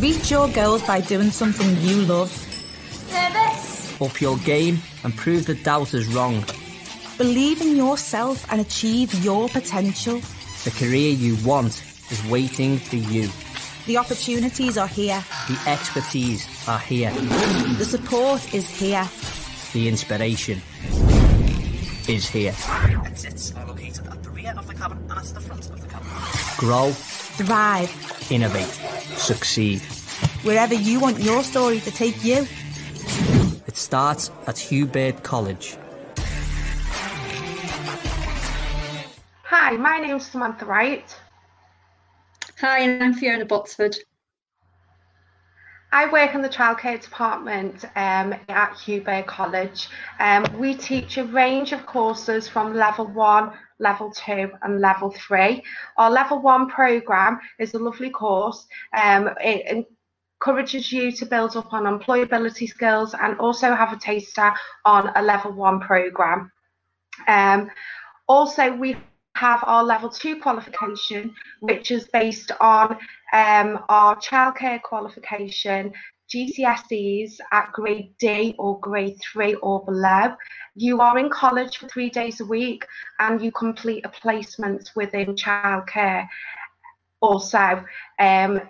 Reach your goals by doing something you love. Service. Up your game and prove the doubters wrong. Believe in yourself and achieve your potential. The career you want is waiting for you. The opportunities are here. The expertise are here. The support is here. The inspiration is here. Exits are located at the rear of the cabin and at the front of the cabin. Grow, Thrive. innovate, succeed. Wherever you want your story to take you. It starts at Hugh Baird College. Hi, my name's Samantha Wright. Hi, and I'm Fiona Botsford. I work in the childcare department um, at Hugh Baird College. Um, we teach a range of courses from level one, level two, and level three. Our level one program is a lovely course. Um, it encourages you to build up on employability skills and also have a taster on a level one program. Um, also, we have our level two qualification, which is based on um, our childcare qualification, GCSEs at grade D or grade three or below. You are in college for three days a week and you complete a placement within childcare. Also, um,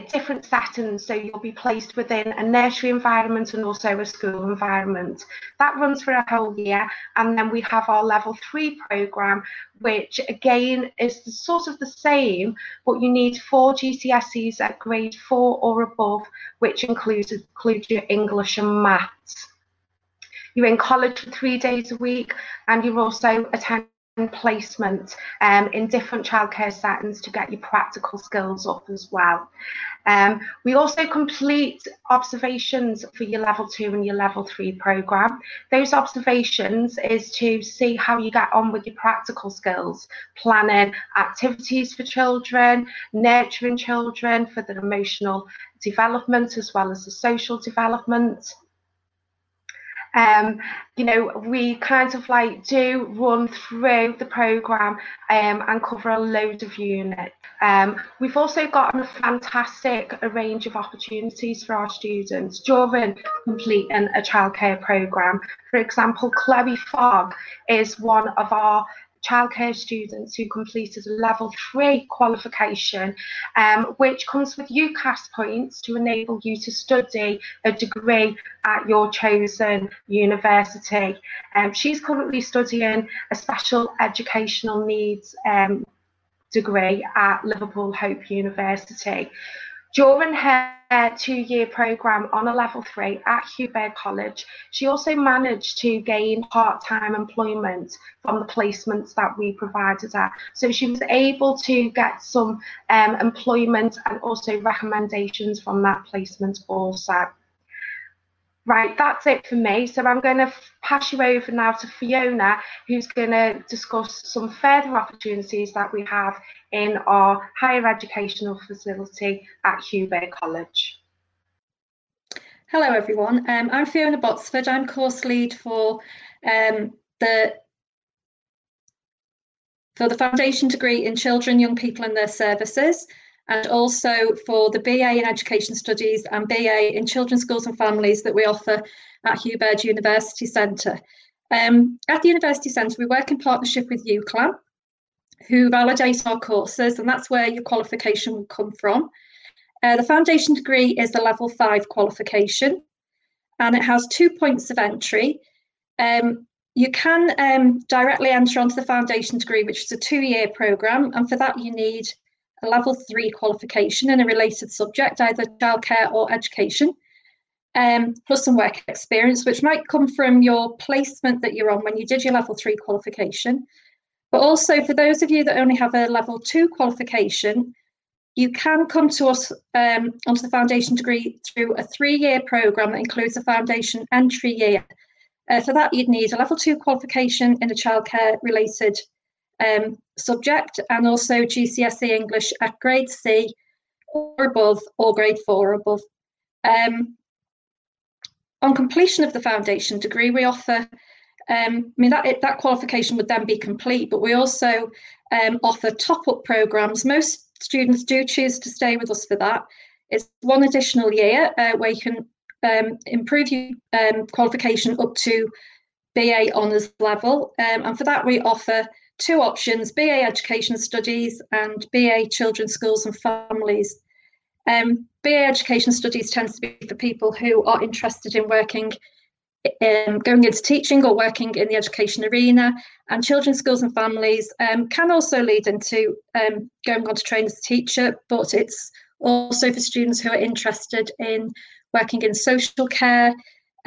different settings, so you'll be placed within a nursery environment and also a school environment. That runs for a whole year, and then we have our level three program, which again is sort of the same, but you need four GCSEs at grade four or above, which includes include your English and maths. You're in college for three days a week, and you're also attending placement um, in different childcare settings to get your practical skills up as well. Um, we also complete observations for your level two and your level three program. Those observations is to see how you get on with your practical skills, planning activities for children, nurturing children for their emotional development as well as the social development um, you know, we kind of like do run through the program um, and cover a load of units. Um, we've also got a fantastic range of opportunities for our students during completing a childcare program. For example, Chloe Fogg is one of our childcare students who completed a level three qualification, um, which comes with UCAS points to enable you to study a degree at your chosen university. Um, she's currently studying a special educational needs um, degree at Liverpool Hope University. During her two-year programme on a level three at Hugh Baird College, she also managed to gain part-time employment from the placements that we provided her. So she was able to get some um, employment and also recommendations from that placement also. Right, that's it for me. So I'm going to pass you over now to Fiona, who's going to discuss some further opportunities that we have in our higher educational facility at Hugh Baird College. Hello everyone, um, I'm Fiona Botsford. I'm course lead for um, the for the foundation degree in children, young people and their services and also for the BA in Education Studies and BA in Children's Schools and Families that we offer at Hugh Baird University Centre. Um, at the University Centre, we work in partnership with UCLAN, who validate our courses, and that's where your qualification will come from. Uh, the foundation degree is the level five qualification, and it has two points of entry. Um, you can um, directly enter onto the foundation degree, which is a two-year programme, and for that you need a level three qualification in a related subject, either childcare or education, um, plus some work experience, which might come from your placement that you're on when you did your level three qualification. But also for those of you that only have a level two qualification, you can come to us um, onto the foundation degree through a three-year programme that includes a foundation entry year. Uh, for that, you'd need a level two qualification in a childcare related um, subject and also GCSE English at grade C or above or grade four or above. Um, on completion of the foundation degree, we offer, um, I mean, that, that qualification would then be complete, but we also um, offer top-up programs. Most students do choose to stay with us for that It's one additional year uh, where you can um, improve your um, qualification up to BA honours level. And for that, we offer two options BA Education Studies and BA Children's Schools and Families. Um, BA Education Studies tends to be for people who are interested in working, um, going into teaching or working in the education arena. And Children's Schools and Families um, can also lead into um, going on to train as a teacher, but it's also for students who are interested in working in social care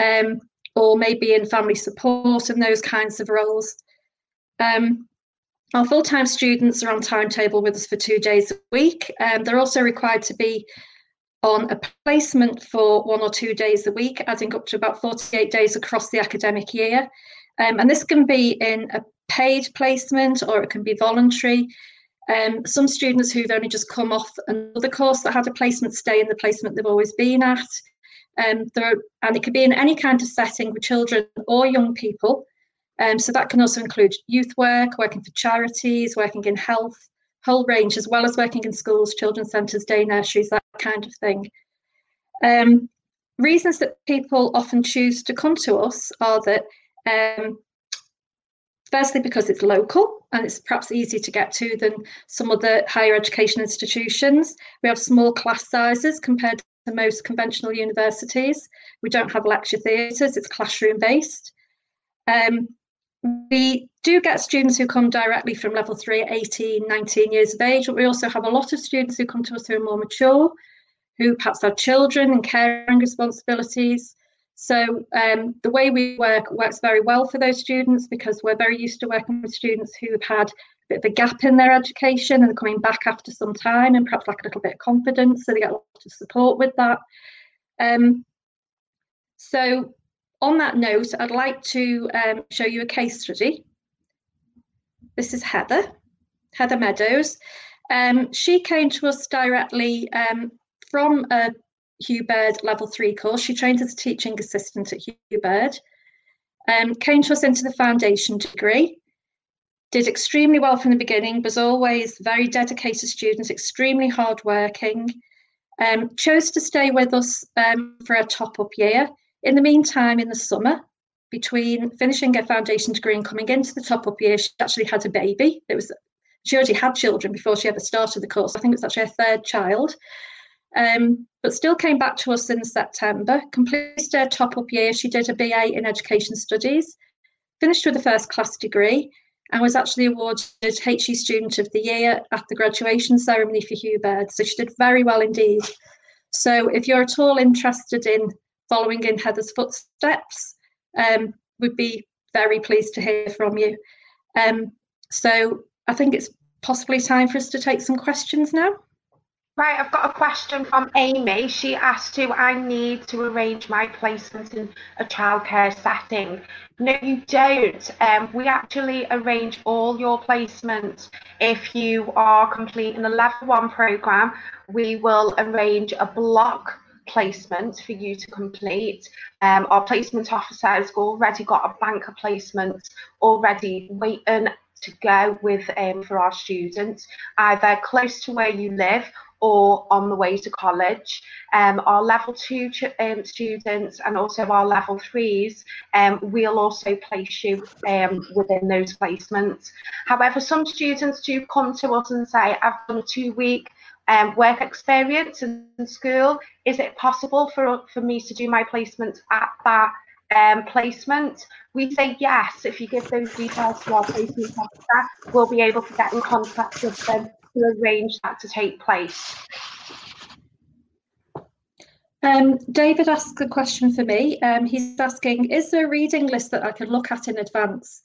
um, or maybe in family support and those kinds of roles. Um, our full-time students are on timetable with us for two days a week. Um, they're also required to be on a placement for one or two days a week, adding up to about 48 days across the academic year. Um, and this can be in a paid placement or it can be voluntary. Um, some students who've only just come off another course that had a placement stay in the placement they've always been at. Um, there, and it could be in any kind of setting with children or young people. Um, so that can also include youth work, working for charities, working in health, whole range, as well as working in schools, children's centres, day nurseries, that kind of thing. Um, reasons that people often choose to come to us are that um, firstly because it's local and it's perhaps easier to get to than some other higher education institutions. We have small class sizes compared to most conventional universities. We don't have lecture theatres, it's classroom based. Um, we do get students who come directly from level three at 18, 19 years of age, but we also have a lot of students who come to us who are more mature, who perhaps have children and caring responsibilities. So um, the way we work works very well for those students because we're very used to working with students who've had a bit of a gap in their education and coming back after some time and perhaps like a little bit of confidence, so they get a lot of support with that. Um, so on that note, I'd like to um, show you a case study. This is Heather, Heather Meadows. Um, she came to us directly um, from a Hugh Baird level three course. She trained as a teaching assistant at Hugh Baird. Um, came to us into the foundation degree. Did extremely well from the beginning, was always very dedicated student, extremely hardworking. Um, chose to stay with us um, for a top up year. In the meantime, in the summer, between finishing her foundation degree and coming into the top up year, she actually had a baby. It was she already had children before she ever started the course. I think it was actually her third child. Um, but still came back to us in September, completed her top up year. She did a BA in Education Studies, finished with a first class degree, and was actually awarded HE Student of the Year at the graduation ceremony for Hugh Baird. So she did very well indeed. So if you're at all interested in following in Heather's footsteps. Um, we'd be very pleased to hear from you. Um, so I think it's possibly time for us to take some questions now. Right, I've got a question from Amy. She asked do I need to arrange my placement in a childcare setting. No, you don't. Um, we actually arrange all your placements. If you are completing a level one program, we will arrange a block placement for you to complete. Um, our placement officer has already got a bank of placements already waiting to go with um, for our students, either close to where you live or on the way to college. Um, our level two um, students and also our level threes, um, we'll also place you um, within those placements. However, some students do come to us and say, I've done a two week um, work experience in school. Is it possible for, for me to do my placement at that um, placement? We say yes. If you give those details to our placement officer, we'll be able to get in contact with them to arrange that to take place. Um, David asked a question for me. Um, he's asking, is there a reading list that I can look at in advance?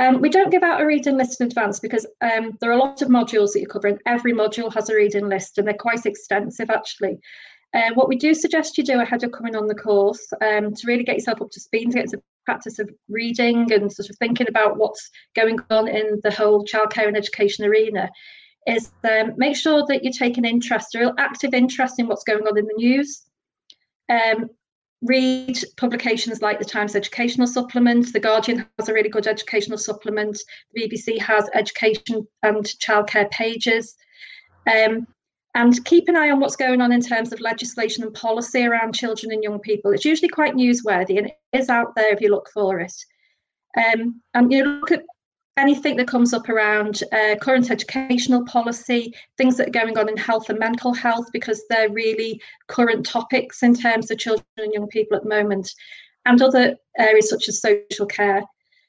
Um, we don't give out a reading list in advance because um, there are a lot of modules that you cover, and every module has a reading list, and they're quite extensive actually. Uh, what we do suggest you do ahead of coming on the course um, to really get yourself up to speed and get to practice of reading and sort of thinking about what's going on in the whole childcare and education arena is um, make sure that you take an interest, a real active interest in what's going on in the news. Um, read publications like the Times Educational Supplement. The Guardian has a really good educational supplement. The BBC has education and childcare pages. Um, And keep an eye on what's going on in terms of legislation and policy around children and young people. It's usually quite newsworthy and it is out there if you look for it. Um, and you look at anything that comes up around uh, current educational policy, things that are going on in health and mental health, because they're really current topics in terms of children and young people at the moment, and other areas such as social care.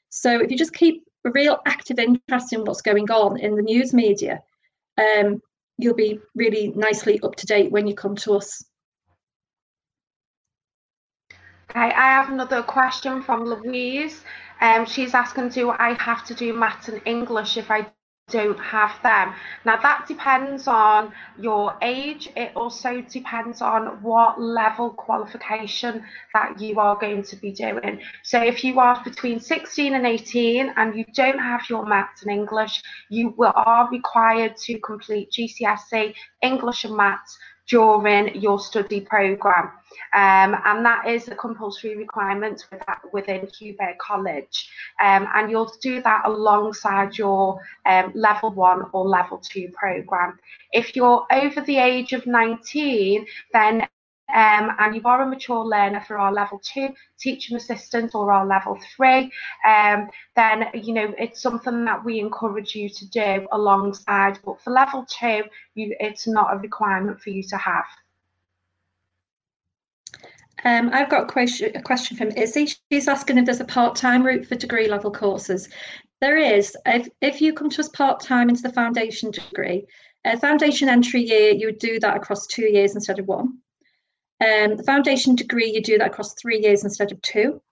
So if you just keep a real active interest in what's going on in the news media, um, you'll be really nicely up to date when you come to us. Okay, I have another question from Louise. Um, she's asking, do I have to do maths and English if I don't have them? Now that depends on your age. It also depends on what level qualification that you are going to be doing. So if you are between 16 and 18 and you don't have your maths and English, you will, are required to complete GCSE English and maths during your study programme. Um, and that is a compulsory requirement within Hugh Baird College. Um, and you'll do that alongside your um, level one or level two programme. If you're over the age of 19, then um, and you are a mature learner for our level two teaching assistant or our level three, um, then you know it's something that we encourage you to do alongside. But for level two, you, it's not a requirement for you to have. Um, I've got a question, a question from Izzy. She's asking if there's a part-time route for degree level courses. There is. If, if you come to us part-time into the foundation degree, a foundation entry year, you would do that across two years instead of one. Um, the foundation degree, you do that across three years instead of two.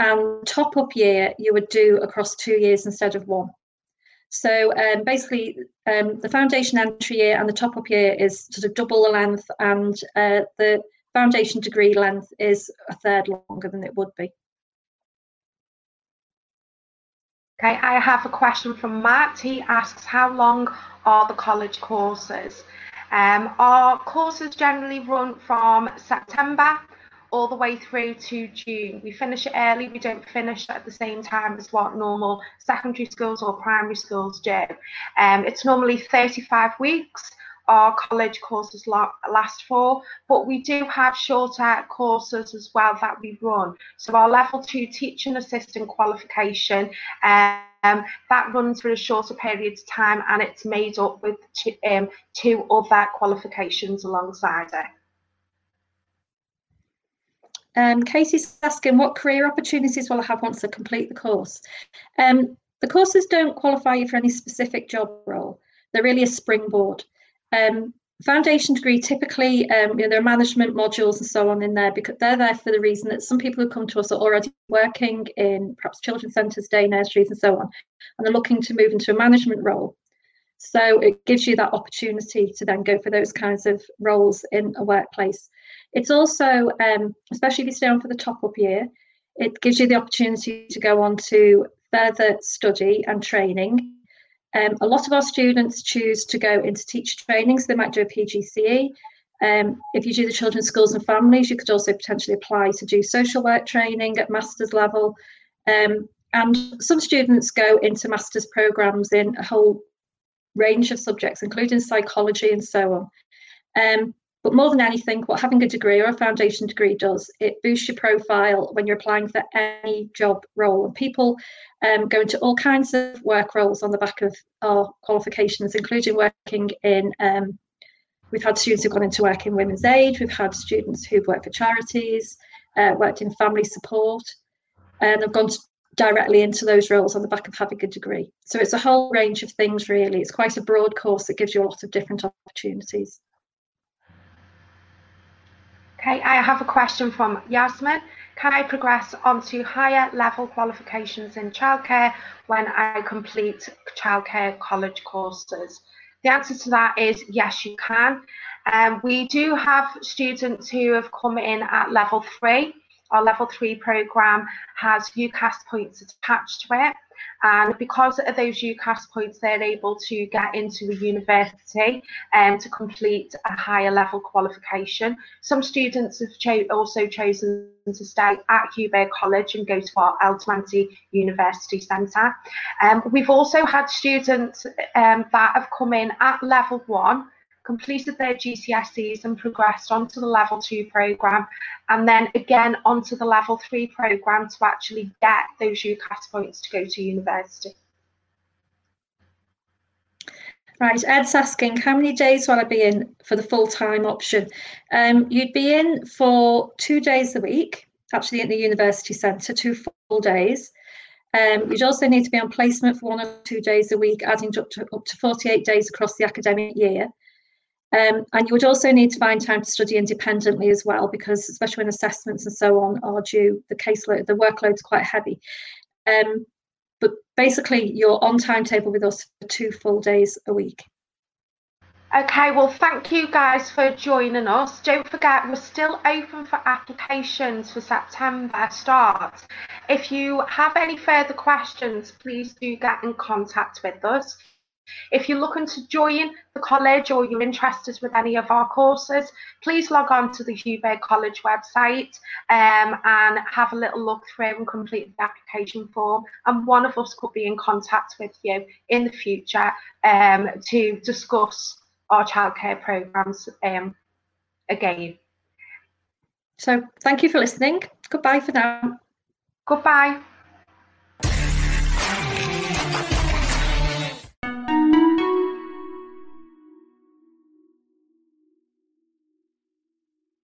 And top up year, you would do across two years instead of one. So um, basically, um, the foundation entry year and the top up year is sort of double the length, and uh, the foundation degree length is a third longer than it would be. Okay, I have a question from Matt. He asks, how long are the college courses? Um, our courses generally run from September all the way through to June. We finish it early, we don't finish at the same time as what normal secondary schools or primary schools do. Um, it's normally 35 weeks our college courses last for, but we do have shorter courses as well that we run. So our level two teaching assistant qualification um, um, that runs for a shorter period of time and it's made up with two, um, two other qualifications alongside it. Um, Casey's asking what career opportunities will I have once I complete the course? Um, the courses don't qualify you for any specific job role. They're really a springboard. Um, foundation degree typically um, you know, there are management modules and so on in there because they're there for the reason that some people who come to us are already working in perhaps children's centres day nurseries and so on and they're looking to move into a management role. So it gives you that opportunity to then go for those kinds of roles in a workplace. It's also um, especially if you stay on for the top up year it gives you the opportunity to go on to further study and training um, a lot of our students choose to go into teacher training, so they might do a PGCE. Um, if you do the children's schools and families, you could also potentially apply to do social work training at master's level. Um, and some students go into master's programs in a whole range of subjects, including psychology and so on. Um, but more than anything, what having a degree or a foundation degree does, it boosts your profile when you're applying for any job role. And people um, go into all kinds of work roles on the back of our qualifications, including working in. Um, we've had students who've gone into work in women's aid. We've had students who've worked for charities, uh, worked in family support, and have gone directly into those roles on the back of having a degree. So it's a whole range of things, really. It's quite a broad course that gives you a lot of different opportunities. Okay, I have a question from Yasmin. Can I progress onto higher level qualifications in childcare when I complete childcare college courses? The answer to that is yes, you can. Um, we do have students who have come in at level three. Our level three programme has UCAS points attached to it. And because of those UCAS points, they're able to get into a university and um, to complete a higher level qualification. Some students have cho also chosen to stay at Hugh Baird College and go to our L20 University Centre. Um, we've also had students um, that have come in at level one completed their GCSEs and progressed onto the level two programme and then again onto the level three programme to actually get those UCAS points to go to university. Right, Ed's asking how many days will I be in for the full time option? Um, you'd be in for two days a week, actually at the university centre, two full days. Um, you'd also need to be on placement for one or two days a week, adding up to, up to 48 days across the academic year. Um, and you would also need to find time to study independently as well, because especially when assessments and so on are due, the caseload, the workload is quite heavy. Um, but basically, you're on timetable with us for two full days a week. Okay, well, thank you guys for joining us. Don't forget, we're still open for applications for September start. If you have any further questions, please do get in contact with us. If you're looking to join the college or you're interested with any of our courses, please log on to the Hugh Baird College website um, and have a little look through and complete the application form. And one of us could be in contact with you in the future um, to discuss our childcare programs um, again. So thank you for listening. Goodbye for now. Goodbye.